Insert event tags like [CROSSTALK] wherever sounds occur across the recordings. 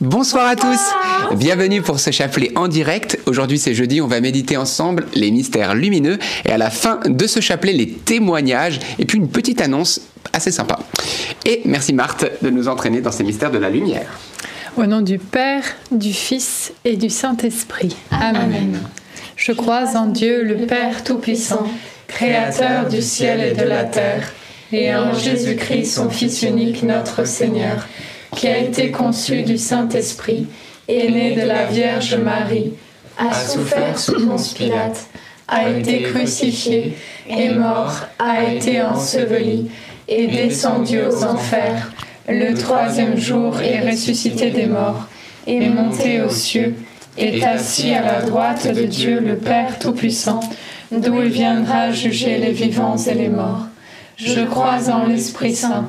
Bonsoir à tous, bienvenue pour ce chapelet en direct. Aujourd'hui c'est jeudi, on va méditer ensemble les mystères lumineux et à la fin de ce chapelet les témoignages et puis une petite annonce assez sympa. Et merci Marthe de nous entraîner dans ces mystères de la lumière. Au nom du Père, du Fils et du Saint-Esprit. Amen. Je crois en Dieu le Père Tout-Puissant, Créateur du ciel et de la terre, et en Jésus-Christ son Fils unique, notre Seigneur qui a été conçu du Saint-Esprit, est né de la Vierge Marie, a souffert sous Ponce Pilate, a été crucifié, est mort, a été enseveli, est descendu aux enfers, le troisième jour est ressuscité des morts, est monté aux cieux, est assis à la droite de Dieu le Père Tout-Puissant, d'où il viendra juger les vivants et les morts? Je crois en l'Esprit Saint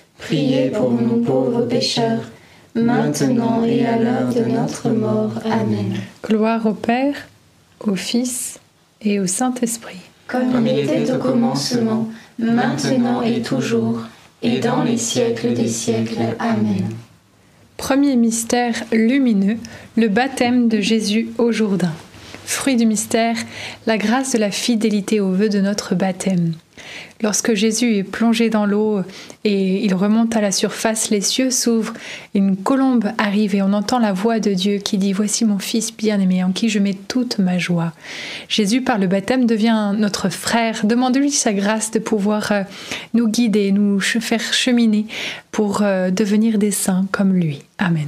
Priez pour nous pauvres pécheurs, maintenant et à l'heure de notre mort. Amen. Gloire au Père, au Fils et au Saint-Esprit. Comme il était au commencement, maintenant et toujours, et dans les siècles des siècles. Amen. Premier mystère lumineux, le baptême de Jésus au Jourdain. Fruit du mystère, la grâce de la fidélité au vœu de notre baptême. Lorsque Jésus est plongé dans l'eau et il remonte à la surface, les cieux s'ouvrent, une colombe arrive et on entend la voix de Dieu qui dit Voici mon Fils bien-aimé en qui je mets toute ma joie. Jésus, par le baptême, devient notre frère. Demande-lui sa grâce de pouvoir euh, nous guider, nous faire cheminer pour euh, devenir des saints comme lui. Amen.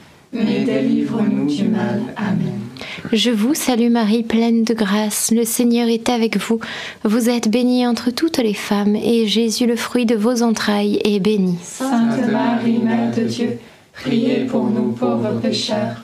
mais délivre-nous du mal. Amen. Je vous salue Marie, pleine de grâce, le Seigneur est avec vous. Vous êtes bénie entre toutes les femmes, et Jésus, le fruit de vos entrailles, est béni. Sainte Marie, Mère de Dieu, priez pour nous pauvres pécheurs,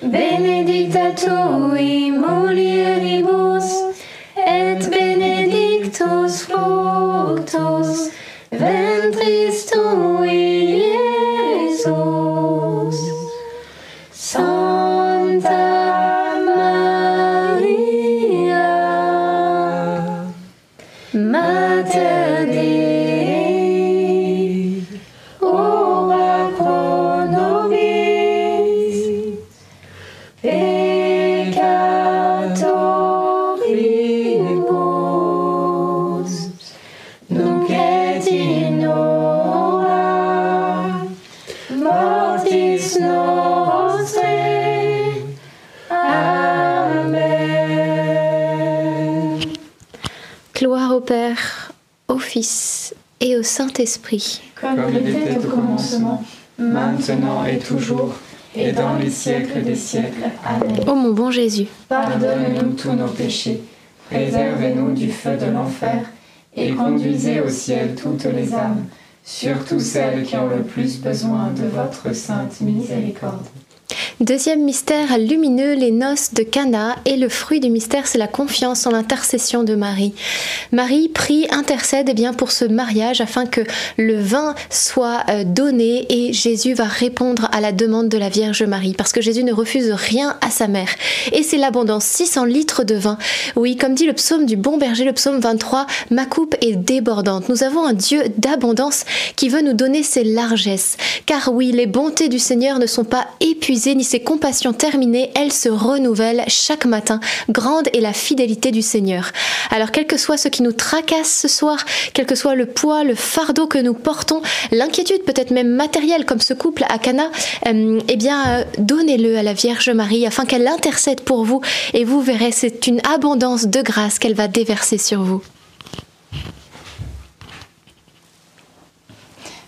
Benedicta tui mulieribus, et benedictus fructus ventris tui, Iesus. Fils et au Saint-Esprit. Comme il était au commencement, maintenant et toujours, et dans les siècles des siècles. Amen. Ô mon bon Jésus, Pardonne-nous tous nos péchés, préservez-nous du feu de l'enfer, et conduisez au ciel toutes les âmes, surtout celles qui ont le plus besoin de votre sainte miséricorde. Deuxième mystère lumineux, les noces de Cana. Et le fruit du mystère, c'est la confiance en l'intercession de Marie. Marie prie, intercède eh bien, pour ce mariage afin que le vin soit euh, donné et Jésus va répondre à la demande de la Vierge Marie. Parce que Jésus ne refuse rien à sa mère. Et c'est l'abondance, 600 litres de vin. Oui, comme dit le psaume du bon berger, le psaume 23, ma coupe est débordante. Nous avons un Dieu d'abondance qui veut nous donner ses largesses. Car oui, les bontés du Seigneur ne sont pas épuisées ni ses compassions terminées, elles se renouvellent chaque matin. Grande est la fidélité du Seigneur. Alors quel que soit ce qui nous tracasse ce soir, quel que soit le poids, le fardeau que nous portons, l'inquiétude peut-être même matérielle comme ce couple à Cana, euh, eh bien euh, donnez-le à la Vierge Marie afin qu'elle intercède pour vous et vous verrez c'est une abondance de grâce qu'elle va déverser sur vous.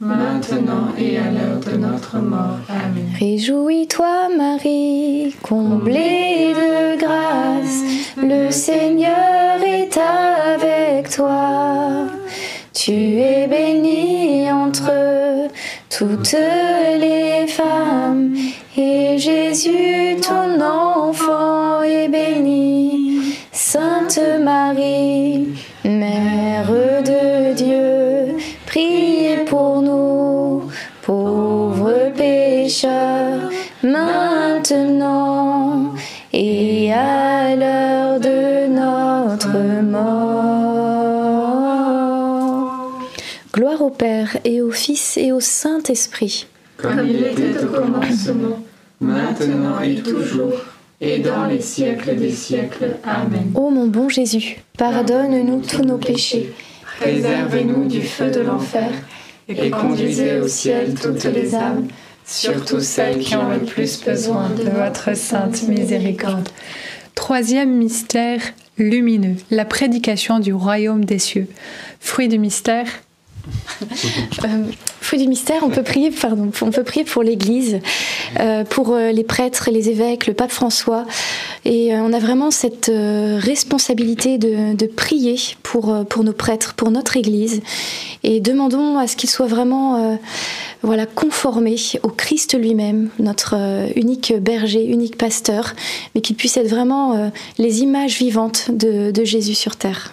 maintenant et à l'heure de notre mort. Amen. Réjouis-toi Marie, comblée de grâce, le Seigneur est avec toi. Tu es bénie entre toutes les femmes, et Jésus, ton enfant, est béni. Sainte Marie, Mère Père et au Fils et au Saint-Esprit. Comme il était au commencement, maintenant et toujours, et dans les siècles des siècles. Amen. Ô mon bon Jésus, pardonne-nous tous nos péchés, Préservez-nous du feu de l'enfer, et conduisez au ciel toutes les âmes, surtout celles qui ont le plus besoin de votre sainte miséricorde. Troisième mystère lumineux, la prédication du royaume des cieux. Fruit du mystère, Euh, fruit du mystère, on peut prier, on peut prier pour l'Église, euh, pour euh, les prêtres, les évêques, le pape François, et euh, on a vraiment cette responsabilité de, prier pour pour nos prêtres, pour notre Église, et demandons à ce qu'ils soient vraiment, voilà, conformés au Christ lui-même, notre unique berger, unique pasteur, mais qu'ils puissent être vraiment les images vivantes de Jésus sur terre.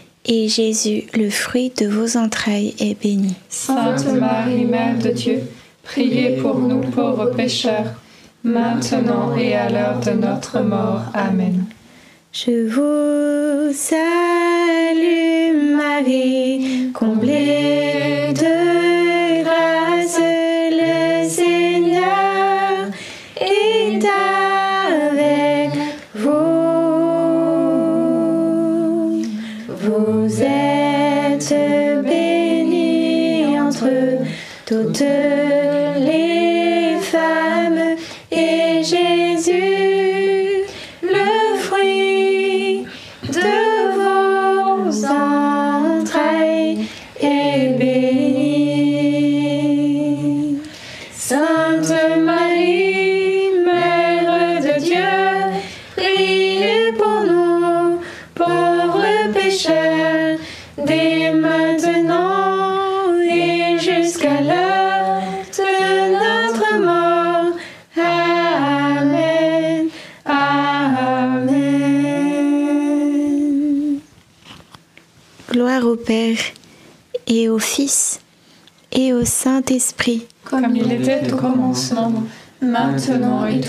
Jésus, le fruit de vos entrailles, est béni. Sainte Marie, Mère de Dieu, priez pour nous pauvres pécheurs, maintenant et à l'heure de notre mort. Amen. Je vous salue Marie, comblée toutes les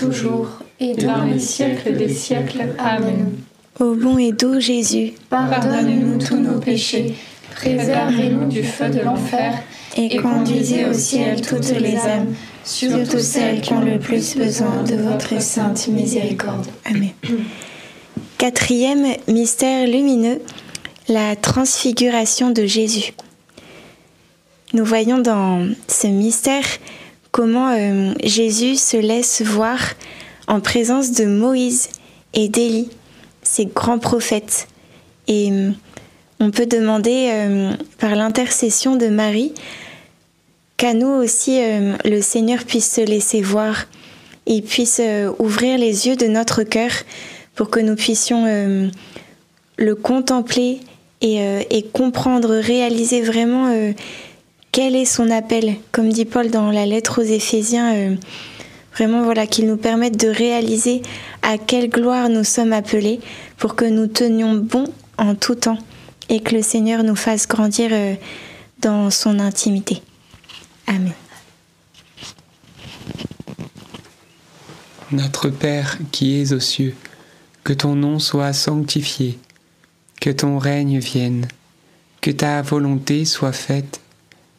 toujours, et dans les siècles des siècles. Amen. Ô bon et doux Jésus, Pardonnez-nous tous nos péchés, préservez-nous du feu de l'enfer, et conduisez au ciel toutes les âmes, surtout celles qui ont le plus besoin de votre sainte miséricorde. Amen. Quatrième mystère lumineux, la transfiguration de Jésus. Nous voyons dans ce mystère comment euh, Jésus se laisse voir en présence de Moïse et d'Élie, ces grands prophètes. Et euh, on peut demander euh, par l'intercession de Marie qu'à nous aussi le Seigneur puisse se laisser voir et puisse ouvrir les yeux de notre cœur pour que nous puissions le contempler et, comprendre, réaliser vraiment quel est son appel, comme dit Paul dans la lettre aux Éphésiens. euh, Vraiment, voilà, qu'il nous permette de réaliser à quelle gloire nous sommes appelés pour que nous tenions bon en tout temps et que le Seigneur nous fasse grandir euh, dans son intimité. Amen. Notre Père qui es aux cieux, que ton nom soit sanctifié, que ton règne vienne, que ta volonté soit faite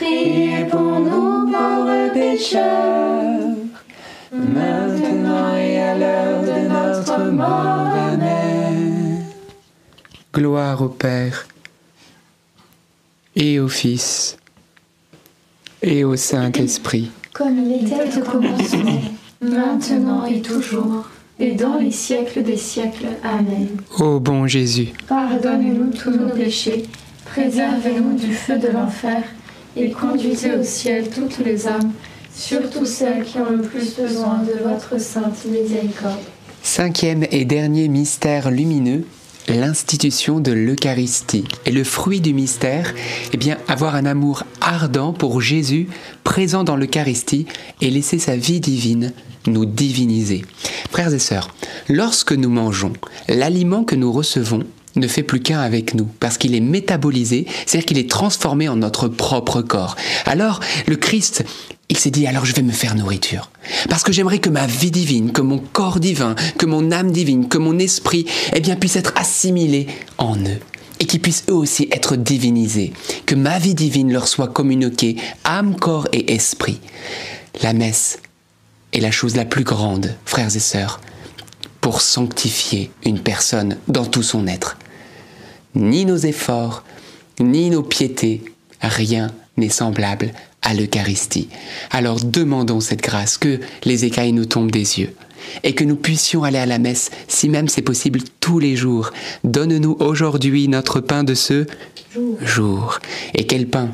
priez pour nous pauvres pécheurs, maintenant et à l'heure de notre mort. Amen. Gloire au Père, et au Fils, et au Saint-Esprit. Comme il était au commencement, maintenant et toujours, et dans les siècles des siècles. Amen. Ô bon Jésus, Pardonnez-nous tous nos péchés, préservez-nous du feu de l'enfer, et conduisez au ciel toutes les âmes, surtout celles qui ont le plus besoin de votre sainte miséricorde. Cinquième et dernier mystère lumineux, l'institution de l'Eucharistie. Et le fruit du mystère, eh bien, avoir un amour ardent pour Jésus, présent dans l'Eucharistie, et laisser sa vie divine nous diviniser. Frères et sœurs, lorsque nous mangeons, l'aliment que nous recevons ne fait plus qu'un avec nous, parce qu'il est métabolisé, c'est-à-dire qu'il est transformé en notre propre corps. Alors, le Christ, il s'est dit, alors je vais me faire nourriture. Parce que j'aimerais que ma vie divine, que mon corps divin, que mon âme divine, que mon esprit, eh bien, puisse être assimilé en eux. Et qu'ils puissent eux aussi être divinisés. Que ma vie divine leur soit communiquée, âme, corps et esprit. La messe est la chose la plus grande, frères et sœurs, pour sanctifier une personne dans tout son être. Ni nos efforts, ni nos piétés, rien n'est semblable à l'Eucharistie. Alors demandons cette grâce, que les écailles nous tombent des yeux et que nous puissions aller à la messe, si même c'est possible, tous les jours. Donne-nous aujourd'hui notre pain de ce jour. Et quel pain?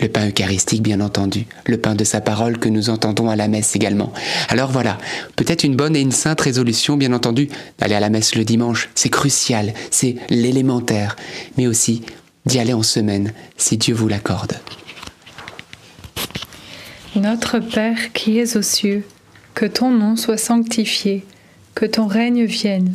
Le pain eucharistique bien entendu, le pain de sa parole que nous entendons à la messe également. Alors voilà, peut-être une bonne et une sainte résolution bien entendu d'aller à la messe le dimanche, c'est crucial, c'est l'élémentaire, mais aussi d'y aller en semaine si Dieu vous l'accorde. Notre Père qui es aux cieux, que ton nom soit sanctifié, que ton règne vienne,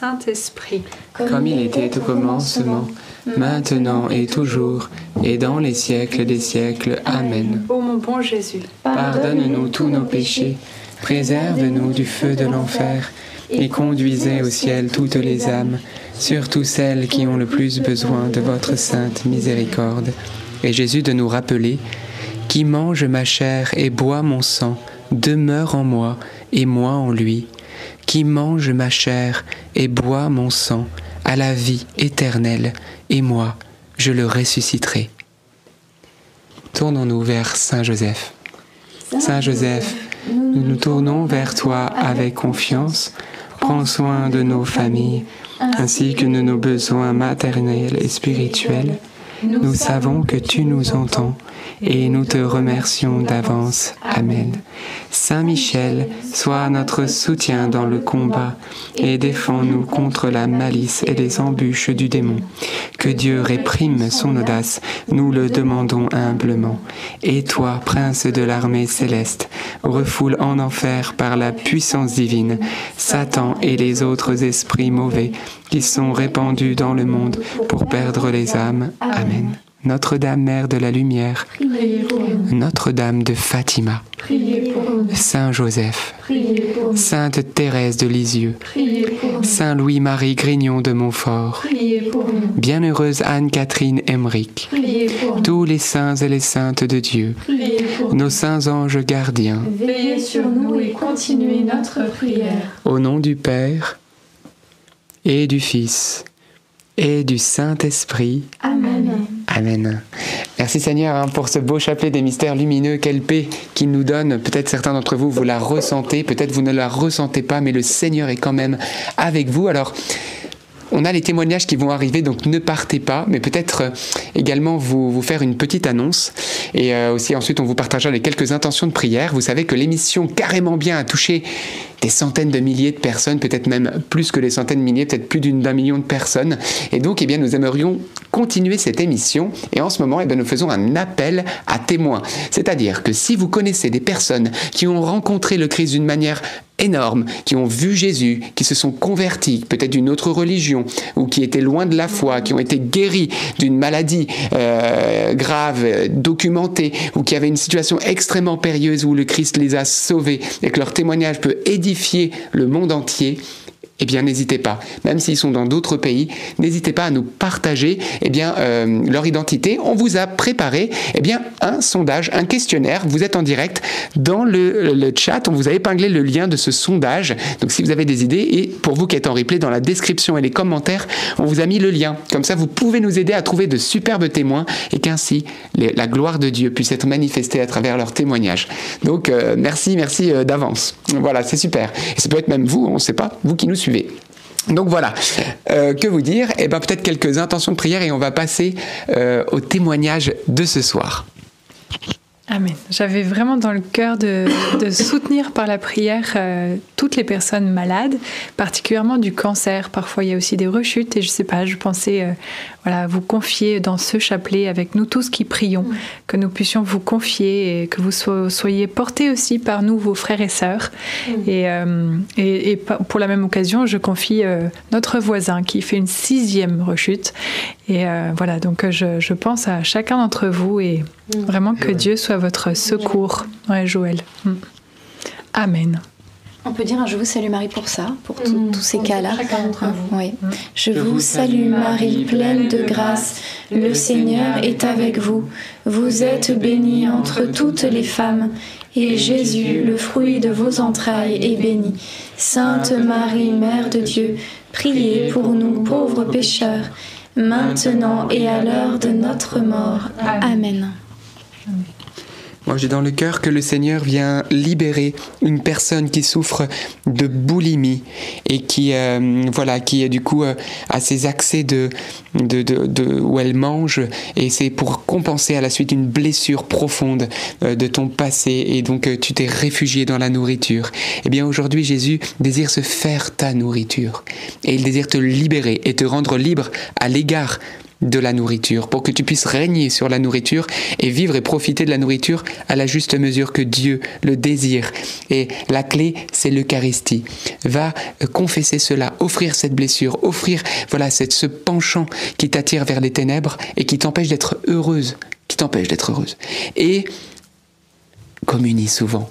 Saint-Esprit. Comme il était au commencement, maintenant et toujours, et dans les siècles des siècles. Amen. Ô mon bon Jésus, Pardonne-nous tous nos péchés, préserve-nous du feu de l'enfer, et conduisez au ciel toutes les âmes, surtout celles qui ont le plus besoin de votre sainte miséricorde. et Jésus de nous rappeler Qui mange ma chair et boit mon sang demeure en moi et moi en lui. Qui mange ma chair et boit mon sang à la vie éternelle, et moi, je le ressusciterai. Tournons-nous vers Saint Joseph. Saint Joseph, nous nous tournons vers toi avec confiance. Prends soin de nos familles, ainsi que de nos besoins maternels et spirituels. Nous savons que tu nous entends et nous te remercions d'avance. Amen. Saint Michel, sois notre soutien dans le combat et défends-nous contre la malice et les embûches du démon. Que Dieu réprime son audace, nous le demandons humblement. Et toi, prince de l'armée céleste, refoule en enfer par la puissance divine Satan et les autres esprits mauvais qui sont répandus dans le monde pour perdre les âmes. Amen. Notre-Dame, Mère de la Lumière. Notre-Dame de Fatima. Saint Joseph. Sainte Thérèse de Lisieux. Saint Louis-Marie Grignon de Montfort. Bienheureuse Anne-Catherine Emmerich, tous les saints et les saintes de Dieu, nos saints anges gardiens, Veillez sur nous et continuez notre prière. au nom du Père et du Fils et du Saint-Esprit. Amen. Amen. Merci Seigneur hein, pour ce beau chapelet des mystères lumineux. Quelle paix qu'il nous donne. Peut-être certains d'entre vous, vous la ressentez, peut-être vous ne la ressentez pas, mais le Seigneur est quand même avec vous. Alors, on a les témoignages qui vont arriver, donc ne partez pas, mais peut-être euh, également vous, vous faire une petite annonce. Et euh, aussi ensuite, on vous partagera les quelques intentions de prière. Vous savez que l'émission Carrément Bien a touché des centaines de milliers de personnes, peut-être même plus que des centaines de milliers, peut-être plus d'un million de personnes. Et donc, eh bien, nous aimerions continuer cette émission. Et en ce moment, eh bien, nous faisons un appel à témoins. C'est-à-dire que si vous connaissez des personnes qui ont rencontré le Christ d'une manière énorme, qui ont vu Jésus, qui se sont convertis, peut-être d'une autre religion, ou qui étaient loin de la foi, qui ont été guéris d'une maladie euh, grave, documentée, ou qui avaient une situation extrêmement périlleuse où le Christ les a sauvés, et que leur témoignage peut édifier le monde entier, eh bien n'hésitez pas, même s'ils sont dans d'autres pays, n'hésitez pas à nous partager eh euh, leur identité. On vous a préparé eh bien, un sondage, un questionnaire. Vous êtes en direct dans le, chat. On vous a épinglé le lien de ce sondage. Donc si vous avez des idées, et pour vous qui êtes en replay, dans la description et les commentaires, on vous a mis le lien. Comme ça, vous pouvez nous aider à trouver de superbes témoins et qu'ainsi la gloire de Dieu puisse être manifestée à travers leurs témoignages. Donc euh, merci, merci euh, d'avance. Voilà, c'est super. Et ça peut être même vous, on ne sait pas, vous qui nous suivez. Donc voilà, Euh, que vous dire? Eh bien peut-être quelques intentions de prière et on va passer euh, au témoignage de ce soir. Amen. J'avais vraiment dans le cœur de, soutenir par la prière euh, toutes les personnes malades, particulièrement du cancer. Parfois, il y a aussi des rechutes et je sais pas, je pensais voilà, vous confier dans ce chapelet avec nous tous qui prions, que nous puissions vous confier et que vous so- soyez portés aussi par nous, vos frères et sœurs. Et, euh, et, et pa- pour la même occasion, je confie euh, notre voisin qui fait une sixième rechute. Et euh, voilà, donc je, je pense à chacun d'entre vous et vraiment que Dieu soit votre secours. Ouais, Joël. Mm. Amen. On peut dire un Je vous salue Marie pour ça, pour tout- tous ces cas-là. Vous. Oui. Je vous salue Marie, pleine de grâce, le Seigneur est avec vous. Vous êtes bénie entre toutes les femmes, et Jésus, le fruit de vos entrailles, est béni. Sainte Marie, Mère de Dieu, priez pour nous pauvres pécheurs, maintenant et à l'heure de notre mort. Amen. Moi, j'ai dans le cœur que le Seigneur vient libérer une personne qui souffre de boulimie et qui, euh, voilà, qui du coup euh, a ces accès de, de, de, de- où elle mange et c'est pour compenser à la suite une blessure profonde euh, de ton passé et donc euh, tu t'es réfugié dans la nourriture. Eh bien, aujourd'hui, Jésus désire se faire ta nourriture et il désire te libérer et te rendre libre à l'égard de la nourriture, pour que tu puisses régner sur la nourriture et vivre et profiter de la nourriture à la juste mesure que Dieu le désire. Et la clé, c'est l'Eucharistie. Va confesser cela, offrir cette blessure, offrir voilà cette, ce penchant qui t'attire vers les ténèbres et qui t'empêche d'être heureuse, qui t'empêche d'être heureuse. Et communie souvent.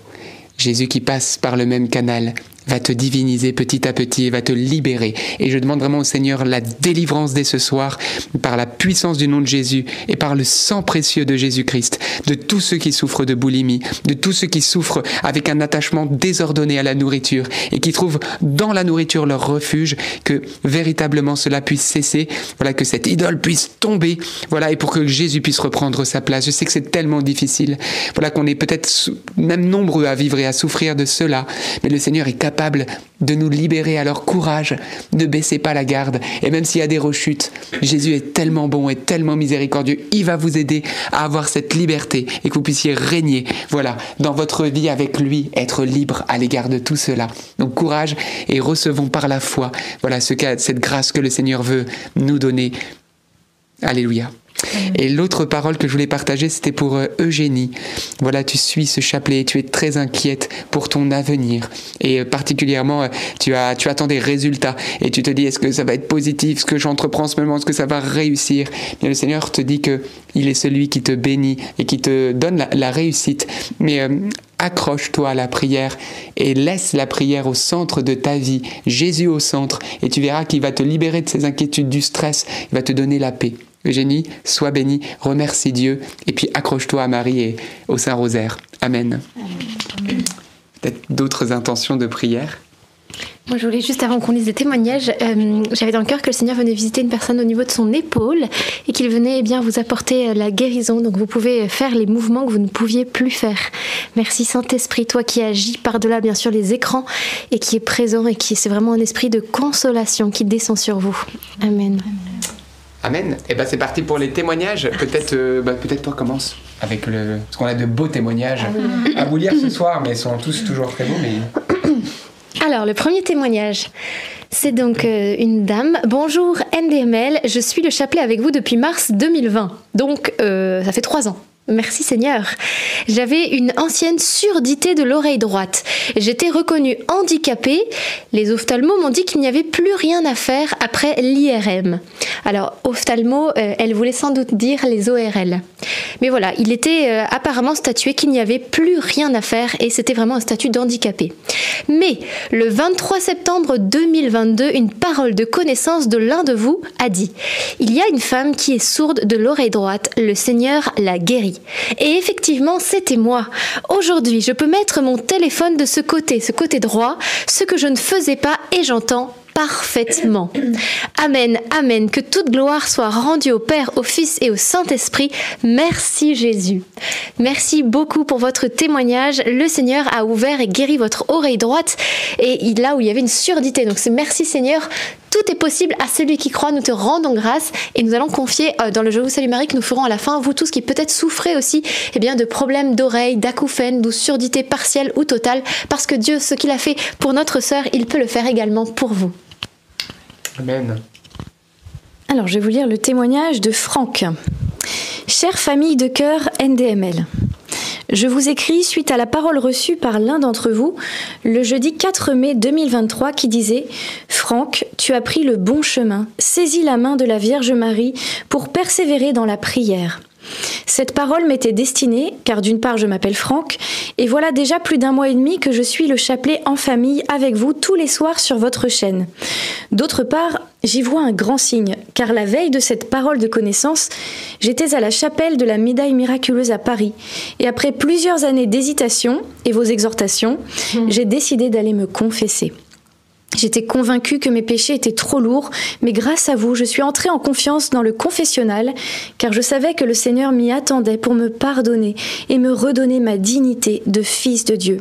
Jésus qui passe par le même canal va te diviniser petit à petit et va te libérer. Et je demande vraiment au Seigneur la délivrance dès ce soir par la puissance du nom de Jésus et par le sang précieux de Jésus-Christ, de tous ceux qui souffrent de boulimie, de tous ceux qui souffrent avec un attachement désordonné à la nourriture et qui trouvent dans la nourriture leur refuge, que véritablement cela puisse cesser, voilà que cette idole puisse tomber, voilà et pour que Jésus puisse reprendre sa place. Je sais que c'est tellement difficile, voilà qu'on est peut-être même nombreux à vivre et à souffrir de cela, mais le Seigneur est capable de nous libérer. Alors courage, ne baissez pas la garde. Et même s'il y a des rechutes, Jésus est tellement bon et tellement miséricordieux. Il va vous aider à avoir cette liberté et que vous puissiez régner, voilà, dans votre vie avec lui, être libre à l'égard de tout cela. Donc courage et recevons par la foi, voilà, ce, cette grâce que le Seigneur veut nous donner. Alléluia. Et l'autre parole que je voulais partager, c'était pour euh, Eugénie. Voilà, tu suis ce chapelet, tu es très inquiète pour ton avenir. Et euh, particulièrement, euh, tu, as, tu attends des résultats et tu te dis, est-ce que ça va être positif, ce que j'entreprends en ce moment, est-ce que ça va réussir? Mais le Seigneur te dit que il est celui qui te bénit et qui te donne la, réussite. Mais accroche-toi à la prière et laisse la prière au centre de ta vie, Jésus au centre, et tu verras qu'il va te libérer de ces inquiétudes, du stress, il va te donner la paix. Eugénie, sois bénie, remercie Dieu, et puis accroche-toi à Marie et au Saint-Rosaire. Amen. Peut-être d'autres intentions de prière? Moi, je voulais juste avant qu'on lise les témoignages, euh, j'avais dans le cœur que le Seigneur venait visiter une personne au niveau de son épaule et qu'il venait eh bien vous apporter euh, la guérison. Donc, vous pouvez faire les mouvements que vous ne pouviez plus faire. Merci Saint-Esprit, toi qui agis par-delà bien sûr les écrans et qui est présent et qui c'est vraiment un esprit de consolation qui descend sur vous. Amen. Amen. Et eh ben c'est parti pour les témoignages. [LAUGHS] Peut-être, euh, bah, peut-être toi commence avec le, parce qu'on a de beaux témoignages ah à vous lire ce soir, mais ils sont tous toujours très beaux. Mais... [COUGHS] Alors le premier témoignage. C'est donc euh, une dame. Bonjour NDML, je suis le chapelet avec vous depuis mars 2020. Donc euh, ça fait trois ans. Merci Seigneur. J'avais une ancienne surdité de l'oreille droite. J'étais reconnue handicapée. Les ophtalmos m'ont dit qu'il n'y avait plus rien à faire après l'IRM. Alors, ophtalmo, euh, elle voulait sans doute dire les ORL. Mais voilà, il était euh, apparemment statué qu'il n'y avait plus rien à faire et c'était vraiment un statut d'handicapé. Mais le 23 septembre 2022, une parole de connaissance de l'un de vous a dit Il y a une femme qui est sourde de l'oreille droite. Le Seigneur l'a Et effectivement, c'était moi. Aujourd'hui, je peux mettre mon téléphone de ce côté, ce côté droit, ce que je ne faisais pas et j'entends parfaitement. Amen, Amen. Que toute gloire soit rendue au Père, au Fils et au Saint-Esprit. Merci Jésus. Merci beaucoup pour votre témoignage. Le Seigneur a ouvert et guéri votre oreille droite et là où il y avait une surdité. Donc c'est merci Seigneur. Tout est possible à celui qui croit. Nous te rendons grâce et nous allons confier euh, dans le Je vous salue Marie que nous ferons à la fin, vous tous qui peut-être souffrez aussi eh bien, de problèmes d'oreille, d'acouphènes, de surdité partielle ou totale, parce que Dieu, ce qu'il a fait pour notre sœur, il peut le faire également pour vous. Amen. Alors, je vais vous lire le témoignage de Franck. Chère famille de cœur NDML, je vous écris suite à la parole reçue par l'un d'entre vous le jeudi 4 mai 2023 qui disait Franck, tu as pris le bon chemin, saisis la main de la Vierge Marie pour persévérer dans la prière. Cette parole m'était destinée, car d'une part je m'appelle Franck, et voilà déjà plus d'un mois et demi que je suis le chapelet en famille avec vous tous les soirs sur votre chaîne. D'autre part, j'y vois un grand signe, car la veille de cette parole de connaissance, j'étais à la chapelle de la médaille miraculeuse à Paris, et après plusieurs années d'hésitation et vos exhortations, mmh. j'ai décidé d'aller me confesser. J'étais convaincue que mes péchés étaient trop lourds, mais grâce à vous, je suis entrée en confiance dans le confessionnal, car je savais que le Seigneur m'y attendait pour me pardonner et me redonner ma dignité de fils de Dieu.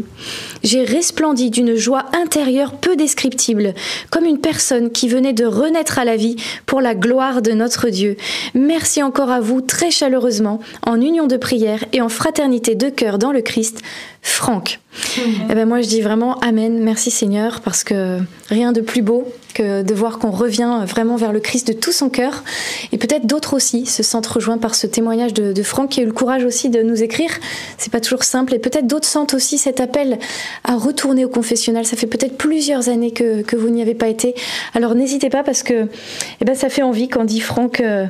J'ai resplendi d'une joie intérieure peu descriptible, comme une personne qui venait de renaître à la vie pour la gloire de notre Dieu. Merci encore à vous très chaleureusement, en union de prière et en fraternité de cœur dans le Christ. Franck. Eh ben moi je dis vraiment Amen, merci Seigneur, parce que Rien de plus beau de voir qu'on revient vraiment vers le Christ de tout son cœur. Et peut-être d'autres aussi se sentent rejoints par ce témoignage de, Franck qui a eu le courage aussi de nous écrire. C'est pas toujours simple. Et peut-être d'autres sentent aussi cet appel à retourner au confessionnal. Ça fait peut-être plusieurs années que, vous n'y avez pas été. Alors n'hésitez pas parce que eh ben, ça fait envie quand dit Franck euh,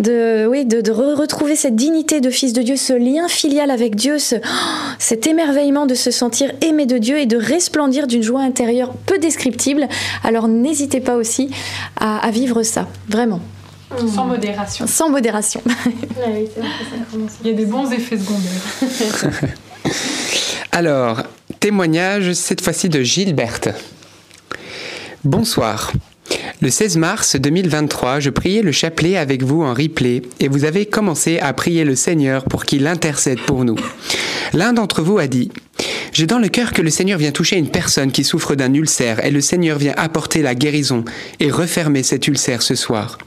de, oui, de, de re- retrouver cette dignité de fils de Dieu, ce lien filial avec Dieu, ce, [GASPS] cet émerveillement de se sentir aimé de Dieu et de resplendir d'une joie intérieure peu descriptible. Alors n'hésitez pas aussi à, à vivre ça, vraiment, Sans modération. sans modération. [LAUGHS] Il y a des bons effets secondaires. [LAUGHS] Alors, témoignage cette fois-ci de Gilberte. Bonsoir. Le 16 mars 2023, je priais le chapelet avec vous en replay et vous avez commencé à prier le Seigneur pour qu'il intercède pour nous. L'un d'entre vous a dit J'ai dans le cœur que le Seigneur vient toucher une personne qui souffre d'un ulcère et le Seigneur vient apporter la guérison et refermer cet ulcère ce soir.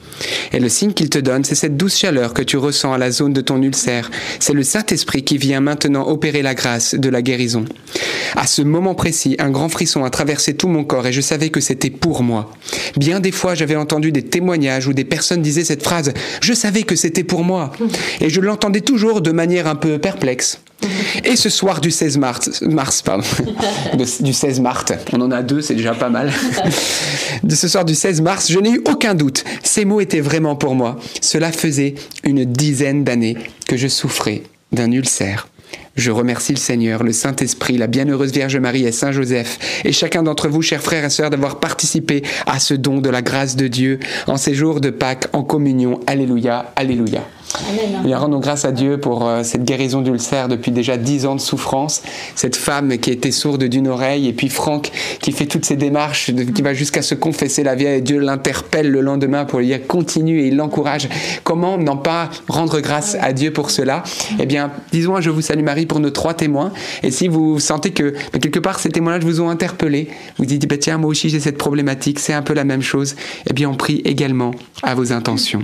Et le signe qu'il te donne, c'est cette douce chaleur que tu ressens à la zone de ton ulcère. C'est le Saint-Esprit qui vient maintenant opérer la grâce de la guérison. À ce moment précis, un grand frisson a traversé tout mon corps et je savais que c'était pour moi. Bien des fois, j'avais entendu des témoignages où des personnes disaient cette phrase Je savais que c'était pour moi. Et je l'entendais toujours de manière un peu perplexe. [LAUGHS] Et ce soir du 16 mars, mars pardon, [LAUGHS] du 16 mars, on en a deux, c'est déjà pas mal. [LAUGHS] De ce soir du 16 mars, je n'ai eu aucun doute. Ces mots étaient vraiment pour moi. Cela faisait une dizaine d'années que je souffrais d'un ulcère. Je remercie le Seigneur, le Saint-Esprit, la bienheureuse Vierge Marie et Saint Joseph, et chacun d'entre vous, chers frères et sœurs, d'avoir participé à ce don de la grâce de Dieu en ces jours de Pâques en communion. Alléluia, Alléluia. Bien, rendons grâce à Dieu pour euh, cette guérison d'ulcère depuis déjà dix ans de souffrance. Cette femme qui était sourde d'une oreille, et puis Franck qui fait toutes ces démarches, qui va jusqu'à se confesser la vieille, et Dieu l'interpelle le lendemain pour lui dire continue et il l'encourage. Comment n'en pas rendre grâce à Dieu pour cela? Eh bien, disons un Je vous salue Marie pour nos trois témoins. Et si vous sentez que bah, quelque part ces témoignages vous ont interpellé, vous dites bah, tiens, moi aussi j'ai cette problématique, c'est un peu la même chose, eh bien, on prie également à vos intentions.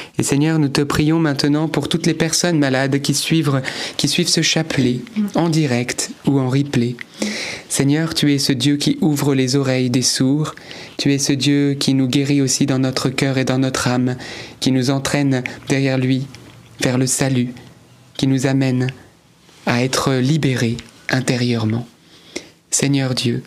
Et Seigneur, nous te prions maintenant pour toutes les personnes malades qui suivent, qui suivent ce chapelet en direct ou en replay. Seigneur, tu es ce Dieu qui ouvre les oreilles des sourds, tu es ce Dieu qui nous guérit aussi dans notre cœur et dans notre âme, qui nous entraîne derrière lui vers le salut, qui nous amène à être libérés intérieurement. Seigneur Dieu,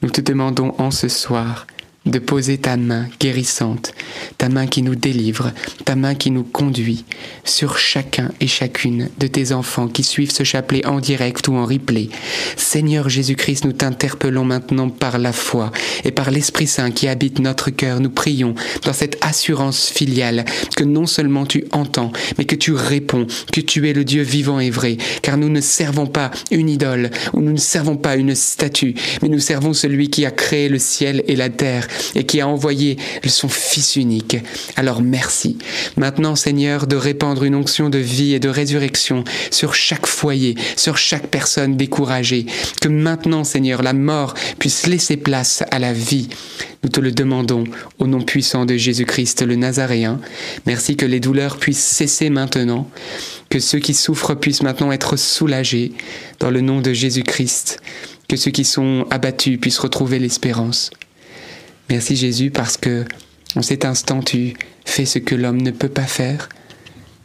nous te demandons en ce soir de poser ta main guérissante, ta main qui nous délivre, ta main qui nous conduit sur chacun et chacune de tes enfants qui suivent ce chapelet en direct ou en replay. Seigneur Jésus-Christ, nous t'interpellons maintenant par la foi et par l'Esprit Saint qui habite notre cœur. Nous prions dans cette assurance filiale que non seulement tu entends, mais que tu réponds, que tu es le Dieu vivant et vrai, car nous ne servons pas une idole ou nous ne servons pas une statue, mais nous servons celui qui a créé le ciel et la terre et qui a envoyé son Fils unique. Alors merci. Maintenant, Seigneur, de répandre une onction de vie et de résurrection sur chaque foyer, sur chaque personne découragée. Que maintenant, Seigneur, la mort puisse laisser place à la vie. Nous te le demandons au nom puissant de Jésus-Christ le Nazaréen. Merci que les douleurs puissent cesser maintenant, que ceux qui souffrent puissent maintenant être soulagés dans le nom de Jésus-Christ, que ceux qui sont abattus puissent retrouver l'espérance. Merci Jésus parce que en cet instant tu fais ce que l'homme ne peut pas faire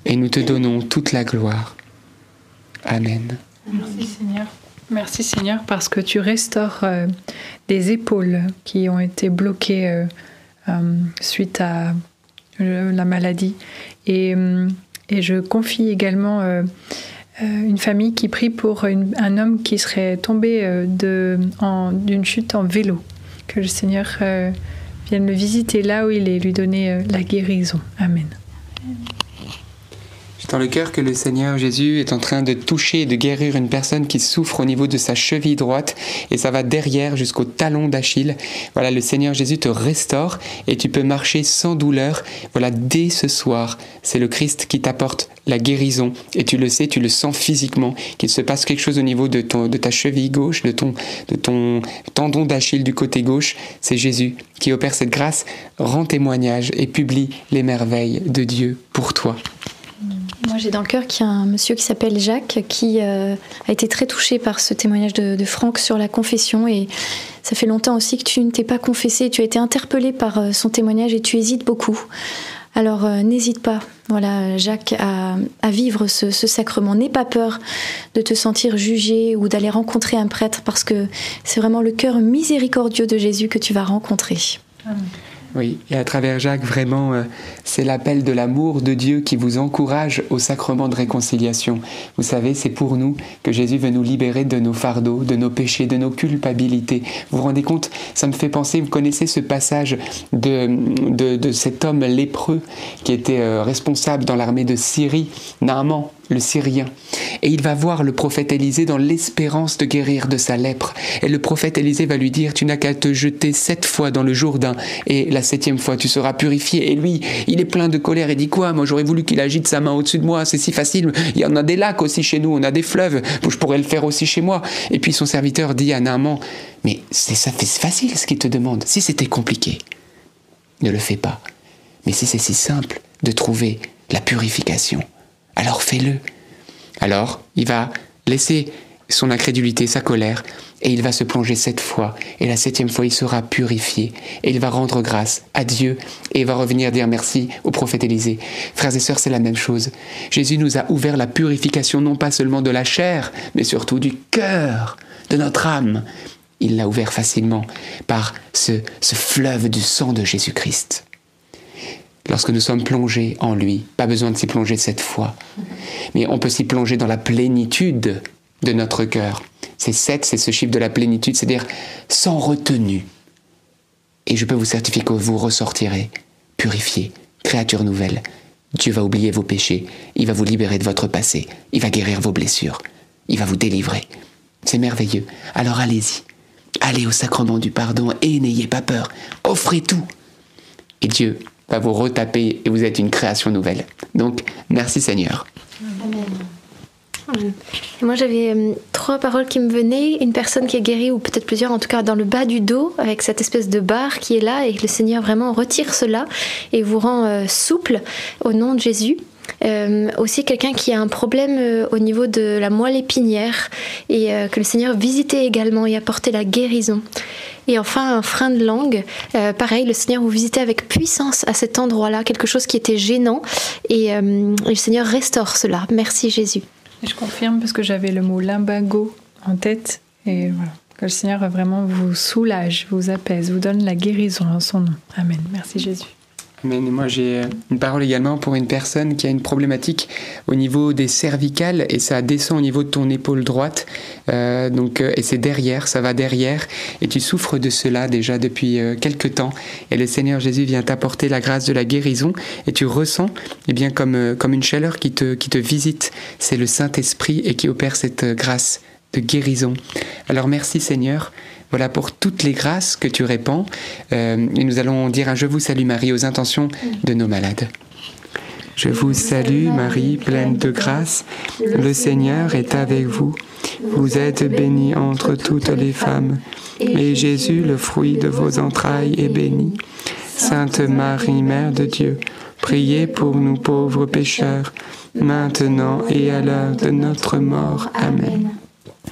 et nous te donnons toute la gloire. Amen. Merci Seigneur. Merci Seigneur parce que tu restaures euh, des épaules qui ont été bloquées euh, euh, suite à la maladie. Et, et je confie également une famille qui prie pour un homme qui serait tombé d'une chute en vélo. Que le Seigneur euh, vienne le visiter là où il est, lui donner euh, la guérison. Amen. Dans le cœur que le Seigneur Jésus est en train de toucher et de guérir une personne qui souffre au niveau de sa cheville droite et ça va derrière jusqu'au talon d'Achille. Voilà, le Seigneur Jésus te restaure et tu peux marcher sans douleur. Voilà, dès ce soir, c'est le Christ qui t'apporte la guérison et tu le sais, tu le sens physiquement qu'il se passe quelque chose au niveau de, ton, de ta cheville gauche, de ton, de ton tendon d'Achille du côté gauche. C'est Jésus qui opère cette grâce. Rends témoignage et publie les merveilles de Dieu pour toi. Moi, j'ai dans le cœur qu'il y a un monsieur qui s'appelle Jacques qui euh, a été très touché par ce témoignage de, Franck sur la confession. Et ça fait longtemps aussi que tu ne t'es pas confessé. Tu as été interpellé par euh, son témoignage et tu hésites beaucoup. Alors, euh, n'hésite pas, voilà, Jacques, à, vivre ce, ce sacrement. N'aie pas peur de te sentir jugé ou d'aller rencontrer un prêtre parce que c'est vraiment le cœur miséricordieux de Jésus que tu vas rencontrer. Oui, et à travers Jacques, vraiment, euh, c'est l'appel de l'amour de Dieu qui vous encourage au sacrement de réconciliation. Vous savez, c'est pour nous que Jésus veut nous libérer de nos fardeaux, de nos péchés, de nos culpabilités. Vous vous rendez compte Ça me fait penser, vous connaissez ce passage de, de, cet homme lépreux qui était euh, responsable dans l'armée de Syrie, Naaman, le Syrien. Et il va voir le prophète Élisée dans l'espérance de guérir de sa lèpre. Et le prophète Élisée va lui dire, tu n'as qu'à te jeter sept fois dans le Jourdain, et la septième fois tu seras purifié. Et lui, il est plein de colère et dit quoi Moi j'aurais voulu qu'il agite sa main au-dessus de moi, c'est si facile. Il y en a des lacs aussi chez nous, on a des fleuves, je pourrais le faire aussi chez moi. Et puis son serviteur dit à Naaman, mais c'est ça, c'est facile ce qu'il te demande. Si c'était compliqué, ne le fais pas. Mais si c'est si simple de trouver la purification, alors fais-le. Alors, il va laisser son incrédulité, sa colère, et il va se plonger sept fois, et la septième fois, il sera purifié, et il va rendre grâce à Dieu, et il va revenir dire merci au prophète Élisée. Frères et sœurs, c'est la même chose. Jésus nous a ouvert la purification non pas seulement de la chair, mais surtout du cœur, de notre âme. Il l'a ouvert facilement par ce, ce fleuve du sang de Jésus-Christ lorsque nous sommes plongés en lui. Pas besoin de s'y plonger cette fois. Mais on peut s'y plonger dans la plénitude de notre cœur. C'est sept, c'est ce chiffre de la plénitude, c'est-à-dire sans retenue. Et je peux vous certifier que vous ressortirez purifié, créature nouvelle. Dieu va oublier vos péchés, il va vous libérer de votre passé, il va guérir vos blessures, il va vous délivrer. C'est merveilleux. Alors allez-y. Allez au sacrement du pardon et n'ayez pas peur. Offrez tout. Et Dieu va vous retaper et vous êtes une création nouvelle. Donc, merci Seigneur. Amen. Moi, j'avais euh, trois paroles qui me venaient. Une personne qui est guérie, ou peut-être plusieurs, en tout cas dans le bas du dos, avec cette espèce de barre qui est là, et le Seigneur vraiment retire cela et vous rend euh, souple au nom de Jésus. Euh, aussi quelqu'un qui a un problème euh, au niveau de la moelle épinière et euh, que le Seigneur visitait également et apportait la guérison. Et enfin, un frein de langue. Pareil, le Seigneur vous visitait avec puissance à cet endroit-là, quelque chose qui était gênant. Et, et le Seigneur restaure cela. Merci Jésus. Je confirme parce que j'avais le mot limbago en tête. Et voilà. Que le Seigneur vraiment vous soulage, vous apaise, vous donne la guérison en son nom. Amen. Merci Jésus. Mais moi j'ai une parole également pour une personne qui a une problématique au niveau des cervicales et ça descend au niveau de ton épaule droite. Euh, donc euh, et c'est derrière ça va derrière et tu souffres de cela déjà depuis euh, quelque temps. Et le Seigneur Jésus vient t'apporter la grâce de la guérison et tu ressens eh bien comme comme une chaleur qui te qui te visite. C'est le Saint Esprit et qui opère cette grâce de guérison. Alors merci Seigneur voilà pour toutes les grâces que tu répands. Euh, et nous allons dire un Je vous salue Marie aux intentions de nos malades. Je vous salue Marie, pleine de grâce. Le Seigneur est avec vous. Vous êtes bénie entre toutes les femmes. Et Jésus, le fruit de vos entrailles, est béni. Sainte Marie, Mère de Dieu, priez pour nous pauvres pécheurs, maintenant et à l'heure de notre mort. Amen.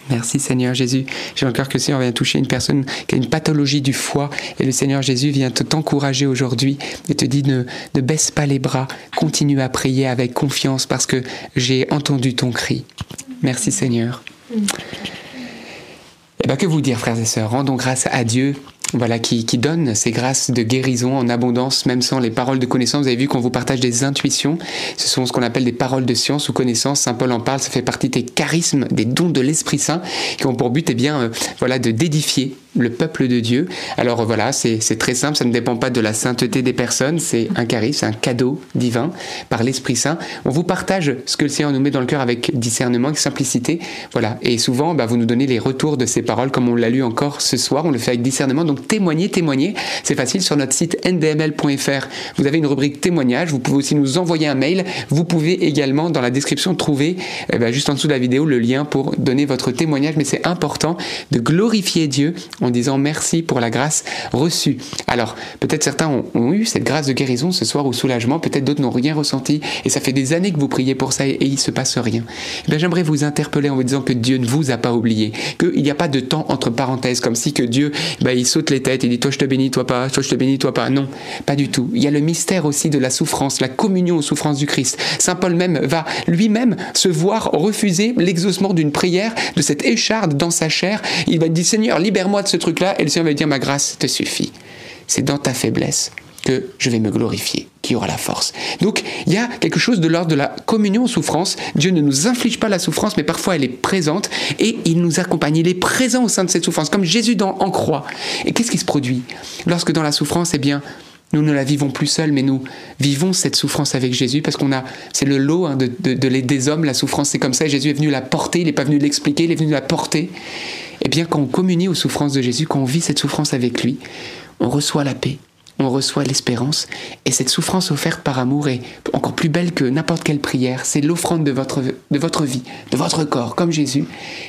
Merci Seigneur Jésus. J'ai encore que le Seigneur vient toucher une personne qui a une pathologie du foie et le Seigneur Jésus vient te t'encourager aujourd'hui et te dit ne, ne baisse pas les bras, continue à prier avec confiance parce que j'ai entendu ton cri. Merci Seigneur. Eh bien, que vous dire, frères et sœurs? Rendons grâce à Dieu voilà, qui, donne ces grâces de guérison en abondance, même sans les paroles de connaissance. Vous avez vu qu'on vous partage des intuitions. Ce sont ce qu'on appelle des paroles de science ou connaissance. Saint Paul en parle. Ça fait partie des charismes, des dons de l'Esprit Saint, qui ont pour but, eh bien, euh, voilà, de d'édifier le peuple de Dieu. Alors voilà, c'est très simple, ça ne dépend pas de la sainteté des personnes, c'est un charisme, c'est un cadeau divin par l'Esprit Saint. On vous partage ce que le Seigneur nous met dans le cœur avec discernement, avec simplicité. Voilà, et souvent, bah, vous nous donnez les retours de ces paroles, comme on l'a lu encore ce soir, on le fait avec discernement. Donc témoignez, témoignez, c'est facile sur notre site ndml.fr. Vous avez une rubrique témoignage, vous pouvez aussi nous envoyer un mail. Vous pouvez également dans la description trouver, eh ben, juste en dessous de la vidéo, le lien pour donner votre témoignage. Mais c'est important de glorifier Dieu disant merci pour la grâce reçue. Alors, peut-être certains ont, eu cette grâce de guérison ce soir ou soulagement, peut-être d'autres n'ont rien ressenti, et ça fait des années que vous priez pour ça et, et il se passe rien. Eh j'aimerais vous interpeller en vous disant que Dieu ne vous a pas oublié, qu'il n'y a pas de temps entre parenthèses, comme si que Dieu, ben, il saute les têtes, il dit toi je te bénis, toi pas, toi je te bénis, toi pas. Non, pas du tout. Il y a le mystère aussi de la souffrance, la communion aux souffrances du Christ. Saint Paul même va lui-même se voir refuser l'exaucement d'une prière, de cette écharde dans sa chair. Il va dire Seigneur, libère-moi de ce truc-là, et le Seigneur va dire ma grâce te suffit. C'est dans ta faiblesse que je vais me glorifier, qui aura la force. Donc il y a quelque chose de l'ordre de la communion aux souffrances. Dieu ne nous inflige pas la souffrance, mais parfois elle est présente et il nous accompagne. Il est présent au sein de cette souffrance, comme Jésus dans, en croix. Et qu'est-ce qui se produit? Lorsque dans la souffrance, eh bien, nous ne la vivons plus seuls, mais nous vivons cette souffrance avec Jésus parce qu'on a, c'est le lot hein, de, de, des hommes, la souffrance c'est comme ça, Jésus est venu la porter, il n'est pas venu l'expliquer, il est venu la porter. Eh bien, quand on communie aux souffrances de Jésus, quand on vit cette souffrance avec lui, on reçoit la paix, on reçoit l'espérance, et cette souffrance offerte par amour est encore plus belle que n'importe quelle prière. C'est l'offrande de votre, de votre vie, de votre corps, comme Jésus,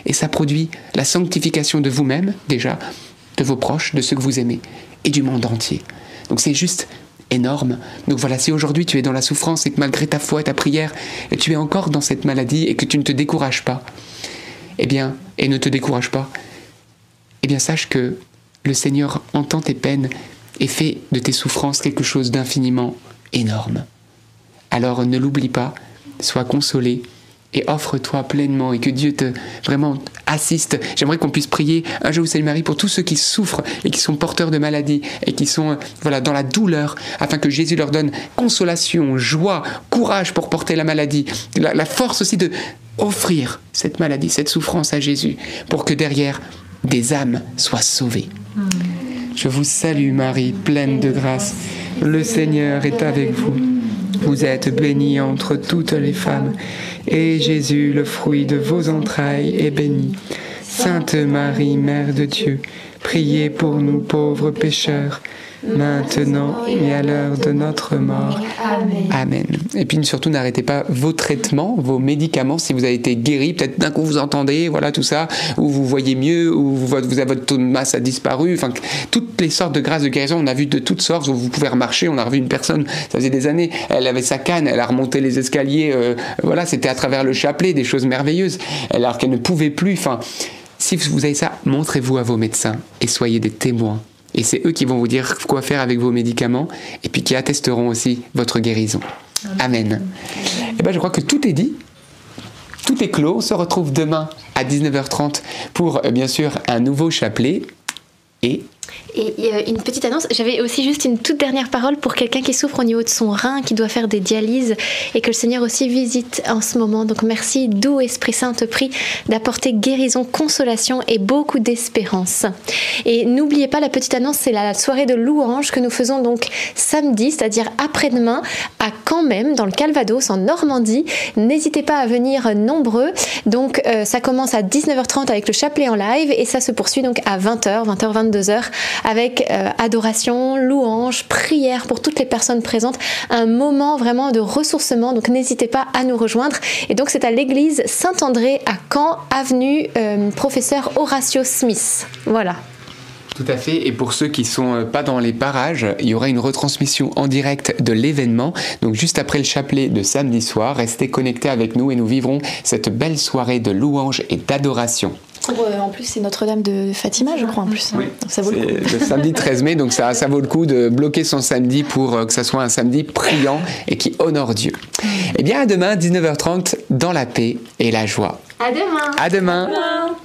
et ça produit la sanctification de vous-même, déjà, de vos proches, de ceux que vous aimez, et du monde entier. Donc c'est juste énorme. Donc voilà, si aujourd'hui tu es dans la souffrance et que malgré ta foi et ta prière, tu es encore dans cette maladie et que tu ne te décourages pas, eh bien, et ne te décourage pas, eh bien sache que le Seigneur entend tes peines et fait de tes souffrances quelque chose d'infiniment énorme. Alors ne l'oublie pas, sois consolé et offre-toi pleinement et que Dieu te vraiment assiste. J'aimerais qu'on puisse prier un jour Salut Marie pour tous ceux qui souffrent et qui sont porteurs de maladies et qui sont voilà dans la douleur afin que Jésus leur donne consolation, joie, courage pour porter la maladie, la, la force aussi de offrir cette maladie, cette souffrance à Jésus pour que derrière des âmes soient sauvées. Je vous salue Marie, pleine de grâce. Le Seigneur est avec vous. Vous êtes bénie entre toutes les femmes, et Jésus, le fruit de vos entrailles, est béni. Sainte Marie, Mère de Dieu, priez pour nous pauvres pécheurs, maintenant et à l'heure de notre mort. Amen. Amen. Et puis surtout, n'arrêtez pas vos traitements, vos médicaments. Si vous avez été guéri, peut-être d'un coup vous entendez, voilà tout ça, ou vous voyez mieux, ou vous, vous avez votre taux de masse a disparu. Enfin, toutes les sortes de grâces de guérison, on a vu de toutes sortes. où Vous pouvez remarcher. On a revu une personne, ça faisait des années, elle avait sa canne, elle a remonté les escaliers. euh, voilà, c'était à travers le chapelet, des choses merveilleuses. Alors qu'elle ne pouvait plus. Enfin, si vous avez ça, montrez-vous à vos médecins et soyez des témoins. Et c'est eux qui vont vous dire quoi faire avec vos médicaments et puis qui attesteront aussi votre guérison. Amen. Et ben, je crois que tout est dit. Tout est clos. On se retrouve demain à 19h30 pour, euh, bien sûr, un nouveau chapelet. Et Et euh, une petite annonce, j'avais aussi juste une toute dernière parole pour quelqu'un qui souffre au niveau de son rein, qui doit faire des dialyses et que le Seigneur aussi visite en ce moment. Donc merci, doux Esprit Saint, te prie d'apporter guérison, consolation et beaucoup d'espérance. Et n'oubliez pas, la petite annonce, c'est la soirée de louange que nous faisons donc samedi, c'est-à-dire après-demain, à Caen même, dans le Calvados, en Normandie. N'hésitez pas à venir nombreux. Donc euh, ça commence à 19h30 avec le chapelet en live et ça se poursuit donc à 20h, 20h, 22h avec euh, adoration, louange, prière pour toutes les personnes présentes, un moment vraiment de ressourcement. Donc n'hésitez pas à nous rejoindre. Et donc c'est à l'église Saint-André à Caen, avenue euh, professeur Horatio Smith. Voilà. Tout à fait. Et pour ceux qui sont euh, pas dans les parages, il y aura une retransmission en direct de l'événement. Donc juste après le chapelet de samedi soir, restez connectés avec nous et nous vivrons cette belle soirée de louange et d'adoration. Pour, euh, en plus, c'est Notre-Dame de Fatima, je crois, en plus. Oui. Donc ça vaut le coup. C'est le samedi [LAUGHS] 13 mai, donc ça, ça vaut le coup de bloquer son samedi pour euh, que ça soit un samedi priant et qui honore Dieu. Eh bien, à demain, 19h30, dans la paix et la joie. À demain. À demain. Demain.